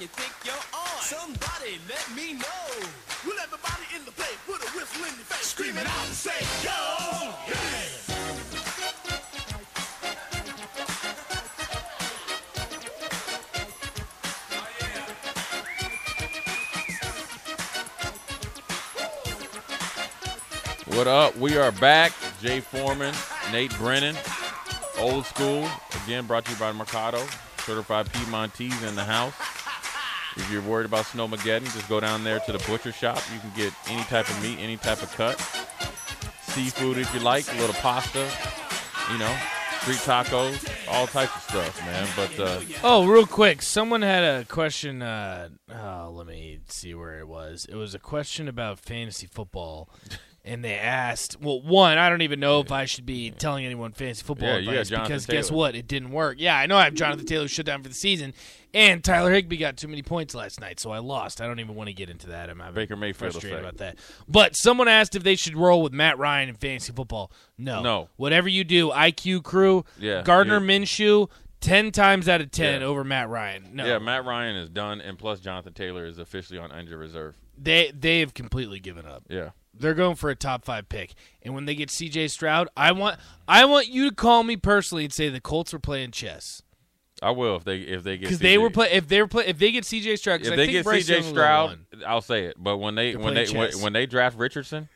you think you're on. Somebody let me know. Will everybody in the place put a whistle in your face? Screaming out and say, yo, yeah. What up? We are back. Jay Foreman, Nate Brennan, old school. Again, brought to you by Mercado, certified Piedmontese in the house. If you're worried about Snowmageddon, just go down there to the butcher shop. You can get any type of meat, any type of cut. Seafood if you like, a little pasta, you know, street tacos, all types of stuff, man. But uh, Oh, real quick, someone had a question. Uh, oh, let me see where it was. It was a question about fantasy football, and they asked. Well, one, I don't even know if I should be telling anyone fantasy football Yeah, advice because guess what? It didn't work. Yeah, I know I have Jonathan Taylor shut down for the season, and Tyler Higbee got too many points last night, so I lost. I don't even want to get into that. I'm Baker Mayfield frustrated effect. about that. But someone asked if they should roll with Matt Ryan in fantasy football. No, No. Whatever you do, IQ crew, Yeah, Gardner. Minshew. Ten times out of ten Yeah. over Matt Ryan. No, yeah, Matt Ryan is done, and plus Jonathan Taylor is officially on injured reserve. they they have completely given up. Yeah. They're going for a top five pick, and when they get C.J. Stroud, I want I want you to call me personally and say the Colts were playing chess I will if they if they get because they CJ were play if they were play if they get C.J. Stroud. if I they think get C.J. Young will go Stroud. I'll say it. But when they They're when they when, when they draft Richardson,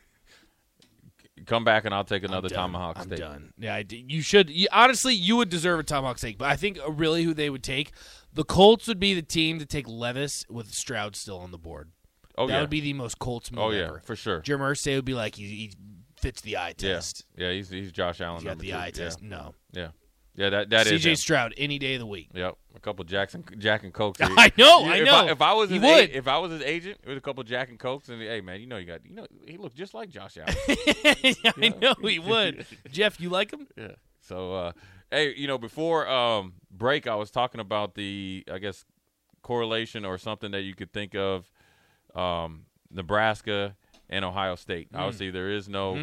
come back and I'll take another tomahawk I'm steak. done. Yeah, I you should. You, honestly, you would deserve a tomahawk steak, but I think really who they would take, the Colts would be the team to take Levis with Stroud still on the board. Oh that yeah, would be the most Colts move oh yeah, ever. for sure. Jim Irsay would be like he, he fits the eye Yeah, test. yeah, he's he's Josh Allen. He's got the two. eye Yeah. test. No. Yeah, yeah, that that is CJ him. Stroud any day of the week. Yep, a couple Jackson Jack and Cokes. I know, I if know. I, if I was He his would. A, if I was his agent, it was a couple Jack and Cokes, and hey man, you know you got you know he looked just like Josh Allen. I know he would. Jeff, you like him? Yeah. So, uh, hey, you know, before um, break, I was talking about the, I guess, correlation or something that you could think of, um, Nebraska and Ohio State. Mm. Obviously, there is no,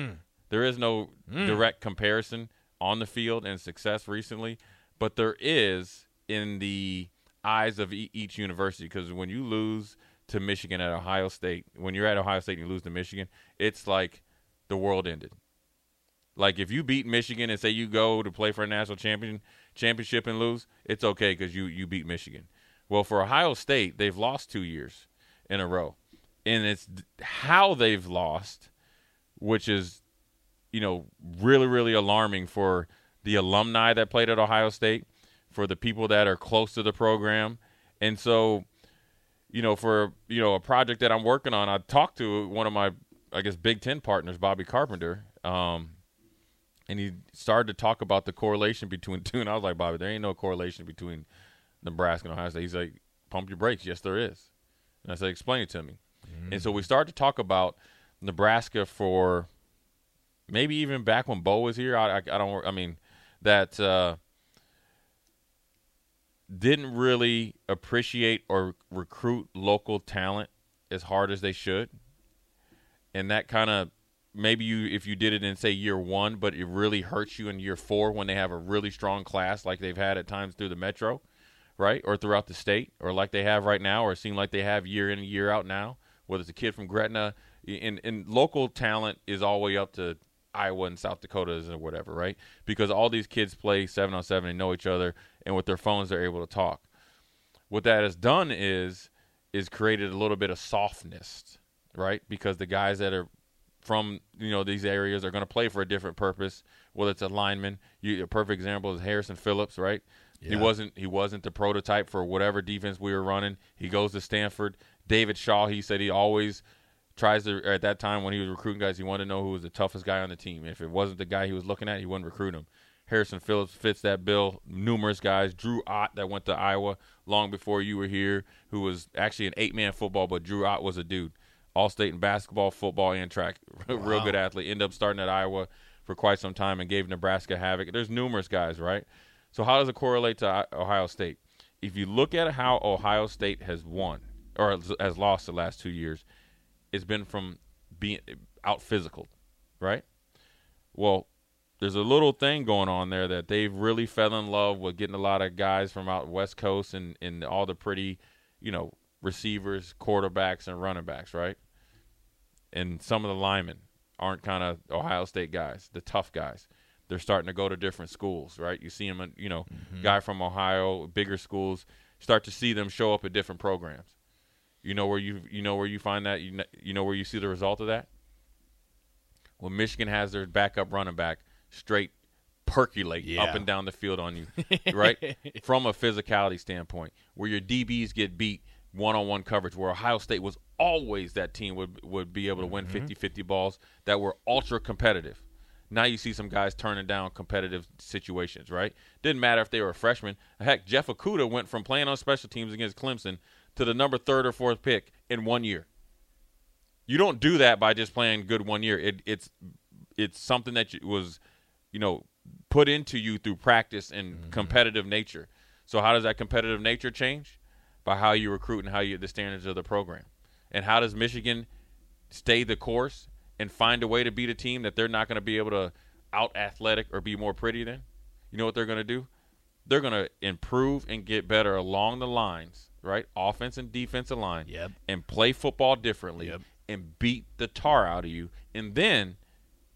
there is no direct comparison on the field and success recently, but there is in the eyes of e- each university because when you lose to Michigan at Ohio State, when you're at Ohio State and you lose to Michigan, it's like the world ended. Like if you beat Michigan and say you go to play for a national champion championship and lose, it's okay because you you beat Michigan. Well, for Ohio State, they've lost two years in a row, and it's how they've lost, which is, you know, really really alarming for the alumni that played at Ohio State, for the people that are close to the program, and so, you know, for you know a project that I'm working on, I talked to one of my I guess Big Ten partners, Bobby Carpenter. Um, and he started to talk about the correlation between two. And I was like, Bobby, there ain't no correlation between Nebraska and Ohio State. He's like, pump your brakes. Yes, there is. And I said, explain it to me. And so we started to talk about Nebraska for maybe even back when Bo was here. I, I, I don't. I mean, that uh, didn't really appreciate or recruit local talent as hard as they should, and that kind of maybe you if you did it in say year one, but it really hurts you in year four when they have a really strong class like they've had at times through the metro, right, or throughout the state, or like they have right now, or seem like they have year in year out now. Whether it's a kid from Gretna, and, and local talent is all the way up to Iowa and South Dakotas or whatever, right? Because all these kids play seven on seven and know each other, and with their phones they're able to talk. What that has done is is created a little bit of softness, right? Because the guys that are from you know these areas are going to play for a different purpose. Whether it's a lineman, you, a perfect example is Harrison Phillips, right? He wasn't he wasn't the prototype for whatever defense we were running. He goes to Stanford. David Shaw, he said he always tries to at that time when he was recruiting guys, he wanted to know who was the toughest guy on the team. If it wasn't the guy he was looking at, he wouldn't recruit him. Harrison Phillips fits that bill. Numerous guys. Drew Ott that went to Iowa long before you were here, who was actually an eight man football, but Drew Ott was a dude. All state in basketball, football, and track. Real good athlete. Ended up starting at Iowa for quite some time and gave Nebraska havoc. There's numerous guys, right? So how does it correlate to Ohio State? If you look at how Ohio State has won or has- lost the last two years, it's been from being out physical, right? Well, there's a little thing going on there that they've really fell in love with getting a lot of guys from out West Coast and, and all the pretty you know, receivers, quarterbacks, and running backs, right? And some of the linemen aren't kind of Ohio State guys, the tough guys. They're starting to go to different schools, right? You see them, you know, mm-hmm. guy from Ohio, bigger schools, start to see them show up at different programs. You know where you you know where you find that you know, you know where you see the result of that. When Michigan has their backup running back straight percolate Yeah. up and down the field on you, right? From a physicality standpoint, where your DBs get beat one-on-one coverage, where Ohio State was always that team would would be able to win mm-hmm. 50-50 balls that were ultra competitive. Now you see some guys turning down competitive situations, right? Didn't matter if they were a freshman. Heck, Jeff Okudah went from playing on special teams against Clemson to the number third or fourth pick in one year. You don't do that by just playing good one year. It, it's it's something that was, you know, put into you through practice and mm-hmm. competitive nature. So how does that competitive nature change? By how you recruit and how you the standards of the program. And how does Michigan stay the course and find a way to beat a team that they're not going to be able to out athletic or be more pretty than? You know what they're going to do? They're going to improve and get better along the lines, right? Offense and defensive line. Yep. And play football differently Yep. and beat the tar out of you. And then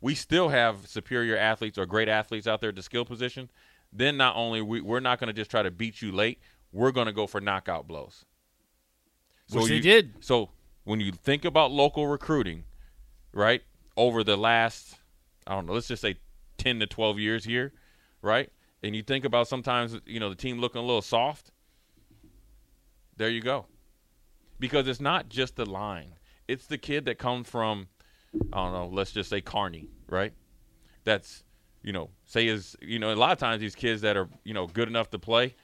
we still have superior athletes or great athletes out there at the skill position. Then not only we, we're not going to just try to beat you late, we're going to go for knockout blows. Which they you- did. So when you think about local recruiting, right, over the last, I don't know, let's just say 10 to 12 years here, right? And you think about sometimes, you know, the team looking a little soft, there you go. Because it's not just the line, it's the kid that comes from, I don't know, let's just say Kearney, right? That's, you know, say is, you know, a lot of times these kids that are, you know, good enough to play,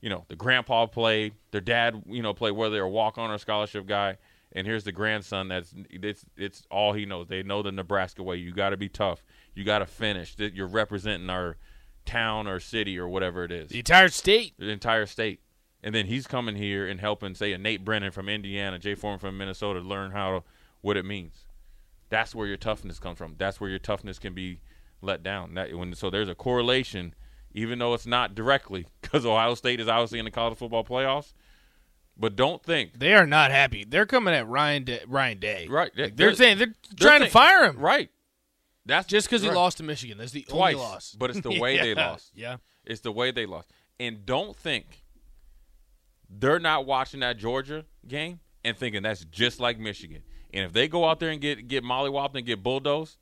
you know, the grandpa played, their dad, you know, played whether they're a walk on or scholarship guy, and here's the grandson that's it's it's all he knows. They know the Nebraska way. You got to be tough. You got to finish. That You're representing our town or city or whatever it is The entire state. the entire state. And then he's coming here and helping, say, a Nate Brennan from Indiana, Jay Foreman from Minnesota, learn how to, what it means. That's where your toughness comes from. That's where your toughness can be let down. That when so there's a correlation, even though it's not directly, because Ohio State is obviously in the college football playoffs. But don't think They are not happy. They're coming at Ryan Day, Ryan Day. right. Like, they're, saying they're, they're trying to fire him right. That's just because he lost to Michigan. That's the twice, only loss. but it's the way they lost. Yeah. It's the way they lost. And don't think they're not watching that Georgia game and thinking that's just like Michigan. And if they go out there and get get mollywopped and get bulldozed,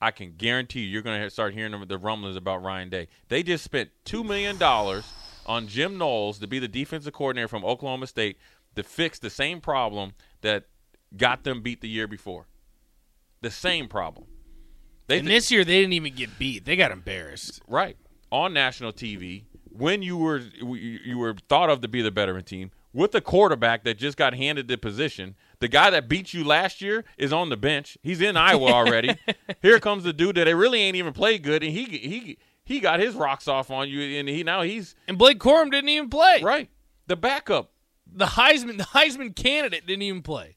I can guarantee you you're going to start hearing the rumblings about Ryan Day. They just spent two million dollars on Jim Knowles to be the defensive coordinator from Oklahoma State to fix the same problem that got them beat the year before. The same problem. They And thi- this year they didn't even get beat. They got embarrassed. right on national TV when you were you were thought of to be the veteran team with a quarterback that just got handed the position. The guy that beat you last year is on the bench. He's in Iowa already. Here comes the dude that they really ain't even played good, and he he he got his rocks off on you, and he now he's And Blake Corum didn't even play. right. The backup, The Heisman the Heisman candidate didn't even play.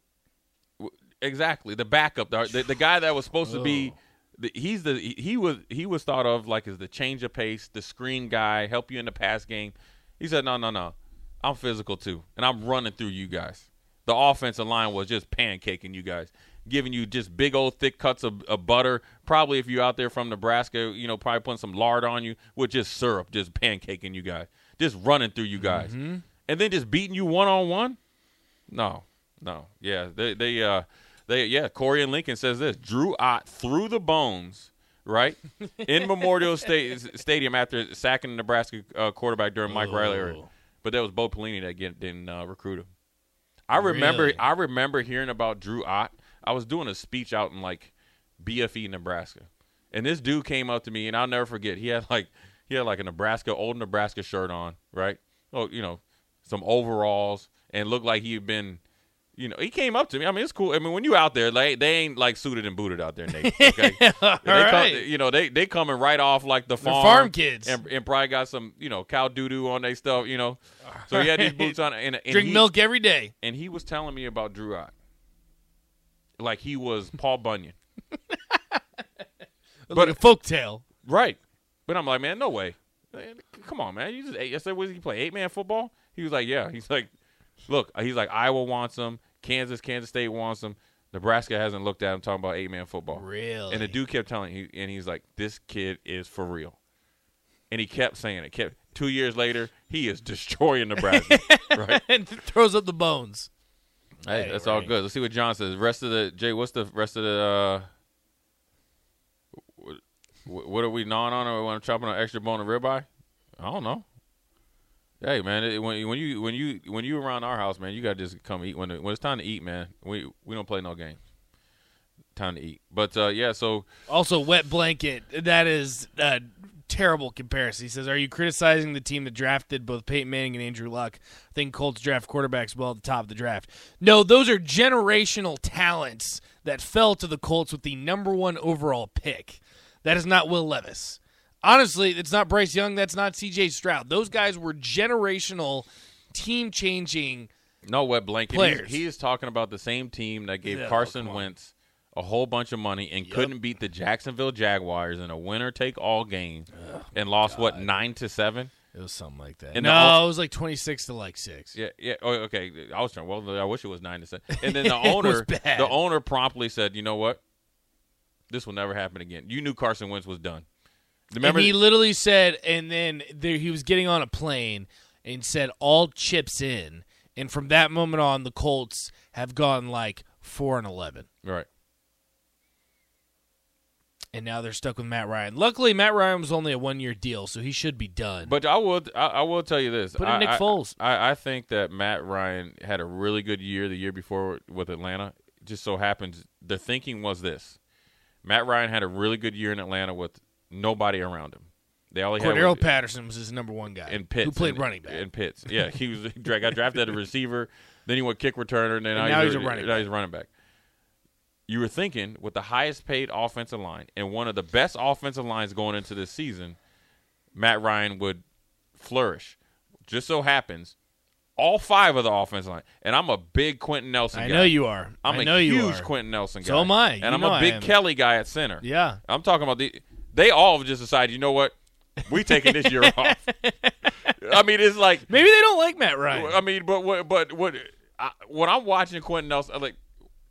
exactly. The backup, the the, the guy that was supposed to be. Oh. The, he's the he- he was he was thought of like as the change of pace, the screen guy, help you in the pass game. He said, "No, no, no, I'm physical too, and I'm running through you guys." The offensive line was just pancaking you guys, giving you just big old thick cuts of, of butter. Probably if you're out there from Nebraska, you know, probably putting some lard on you with just syrup, just pancaking you guys, just running through you guys, and then just beating you one on one. No, no, yeah, they they uh they yeah. Corey and Lincoln says this: Drew Ott threw the bones right in Memorial State Stadium after sacking Nebraska uh, quarterback during Mike Riley era. Oh. But that was Bo Pelini that get, didn't uh, recruit him. I remember Really? I remember hearing about Drew Ott. I was doing a speech out in like BFE Nebraska, and this dude came up to me, and I'll never forget. He had like he had like a Nebraska old Nebraska shirt on, right? Oh, you know, some overalls, and looked like he had been. You know, he came up to me. I mean, it's cool. I mean, when you out there, like they ain't like suited and booted out there, Nate. Okay, All they come, you know, they they coming right off like the farm, farm kids. and, and probably got some, you know, cow doo doo on their stuff, you know. So he had these boots on, and, and Drink he, milk every day. and he was telling me about Drew Ott, like he was Paul Bunyan, like a folk tale. right? But I'm like, man, no way. Man, Come on, man. You just, I said, what did he play? Eight man football? He was like, yeah. He's like, Look, he's like Iowa wants him, Kansas, Kansas State wants him. Nebraska hasn't looked at him talking about eight man football. Really? And the dude kept telling he and he's like, This kid is for real. And he kept saying it. Kept two years later, he is destroying Nebraska. right? and throws up the bones. Hey, that's all good. Let's see what John says. Rest of the Jay, what's the rest of the uh wh- what are we gnawing on? Or we want to chop on an extra bone of ribeye? I don't know. Hey man, it, when when you when you when you around our house, man, you gotta just come eat when it, when it's time to eat, man. We we don't play no games. Time to eat. But uh, yeah, so Also, wet blanket. That is a terrible comparison. He says, "Are you criticizing the team that drafted both Peyton Manning and Andrew Luck? I think Colts draft quarterbacks well at the top of the draft. No, those are generational talents that fell to the Colts with the number one overall pick. That is not Will Levis. Honestly, it's not Bryce Young. That's not C.J. Stroud. Those guys were generational, team-changing. no wet blanket. Players. He is talking about the same team that gave Yeah, Carson. Wentz a whole bunch of money and Yep. couldn't beat the Jacksonville Jaguars in a winner take all game and lost what nine to seven. It was something like that. And no, ul- it was like twenty-six to like six. Yeah, yeah. Oh, okay. I was trying. Well, I wish it was nine to seven. And then the owner, the owner promptly said, "You know what? This will never happen again." You knew Carson Wentz was done. Remember? and he literally said, and then there, he was getting on a plane and said, "All chips in." And from that moment on, the Colts have gone like four and eleven, right. And now they're stuck with Matt Ryan. Luckily, Matt Ryan was only a one-year deal, so he should be done. But I will. I, I will tell you this. Put in I, Nick Foles. I, I think that Matt Ryan had a really good year the year before with Atlanta. Just so happens the thinking was this: Matt Ryan had a really good year in Atlanta with nobody around him. They all Cordarrelle Patterson was his number one guy, in Pitts who played in, running back. in Pitts. Yeah, he was he got drafted as a receiver. Then he went kick returner, and then And now, he's, he's a running now back. he's a running back. You were thinking with the highest paid offensive line and one of the best offensive lines going into this season, Matt Ryan would flourish. Just so happens, all five of the offensive line, and I'm a big Quenton Nelson I guy. know you are. I'm I a you huge. Quenton Nelson guy. So am I. and I'm a big. Kelly guy at center. Yeah. I'm talking about the. They all have just decided. You know what? We taking this year off. I mean, it's like Maybe they don't like Matt Ryan. I mean, but what? But what? I, when I'm watching Quenton Nelson, I'm like,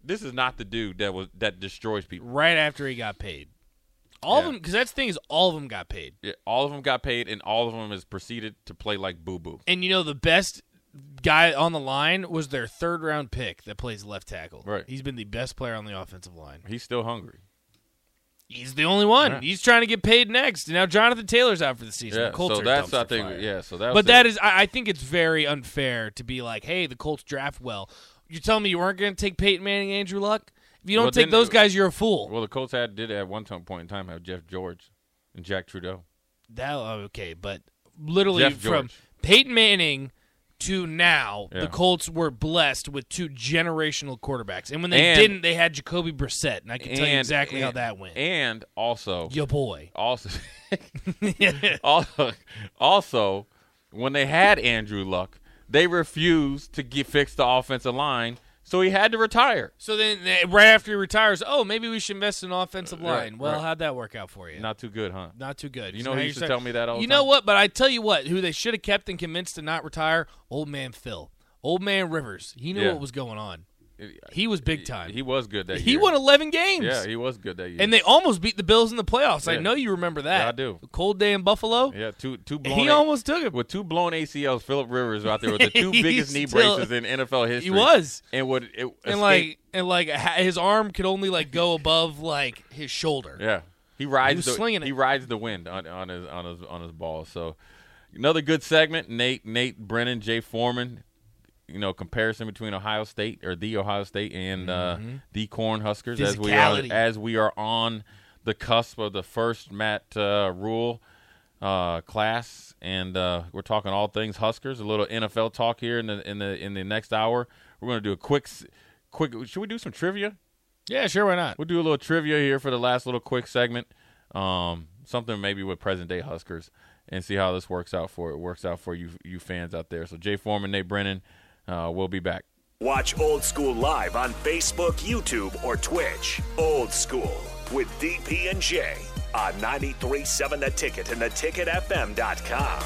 this is not the dude that was that destroys people. right after he got paid. All of them, because that's the thing is, all of them got paid. Yeah, all of them got paid, and all of them has proceeded to play like boo boo. And you know the best guy on the line was their third round pick that plays left tackle. Right. He's been the best player on the offensive line. He's still hungry. He's the only one. Yeah. He's trying to get paid next. Now Jonathan Taylor's out for the season. Yeah, the Colts so that's I think. fire. Yeah, so that. But that is, I, I think it's very unfair to be like, hey, the Colts draft well. You're telling me you weren't going to take Peyton Manning, and Andrew Luck? If you don't Well, take those guys, you're a fool. Well, the Colts had did at one time, point in time have Jeff George and Jack Trudeau. That oh, okay, but literally Jeff from George. Peyton Manning to now, Yeah. the Colts were blessed with two generational quarterbacks, and when they And- didn't, they had Jacoby Brissett, and I can tell you And- exactly how that went. And also, Your boy. also, also, also, when they had Andrew Luck, they refused to get fix the offensive line, so he had to retire. So then, eh, right after he retires, oh, maybe we should invest in offensive line. Right, well, right. how'd that work out for you? Not too good, huh? Not too good. You So know he used to tell me that all the You know what? But I tell you what, who they should have kept and convinced to not retire, old man Phil. Old man Rivers. He knew Yeah. what was going on. He was big time. He was good that He year. He won 11 games. Yeah, he was good that year. And they almost beat the Bills in the playoffs. I know you remember that. Yeah, I do. The cold day in Buffalo. yeah, two two blown He A- almost took it. with two blown ACLs. Philip Rivers out there with the two biggest knee still- braces in NFL history. He was. and would it, And escape- like and like his arm could only like go above like his shoulder. Yeah, he rides. He was the, slinging it. He rides the wind on, on his on his on his ball. So another good segment. Nate Nate Brennan Jay Foreman. You know comparison between Ohio State or the Ohio State and uh, the Cornhuskers as we are Mm-hmm. As we are on the cusp of the first Matt uh, Rhule uh, class, and uh, we're talking all things Huskers. A little NFL talk here in the in the in the next hour. We're going to do a quick quick. Should we do some trivia? Yeah, sure, why not? We'll do a little trivia here for the last little quick segment. Um, something maybe with present day Huskers and see how this works out for it works out for you you fans out there. So Jay Foreman, Nate Brennan, uh, we'll be back. Watch Old School live on Facebook, YouTube, or Twitch. Old School with DP and J on 93.7 The Ticket and theticketfm.com.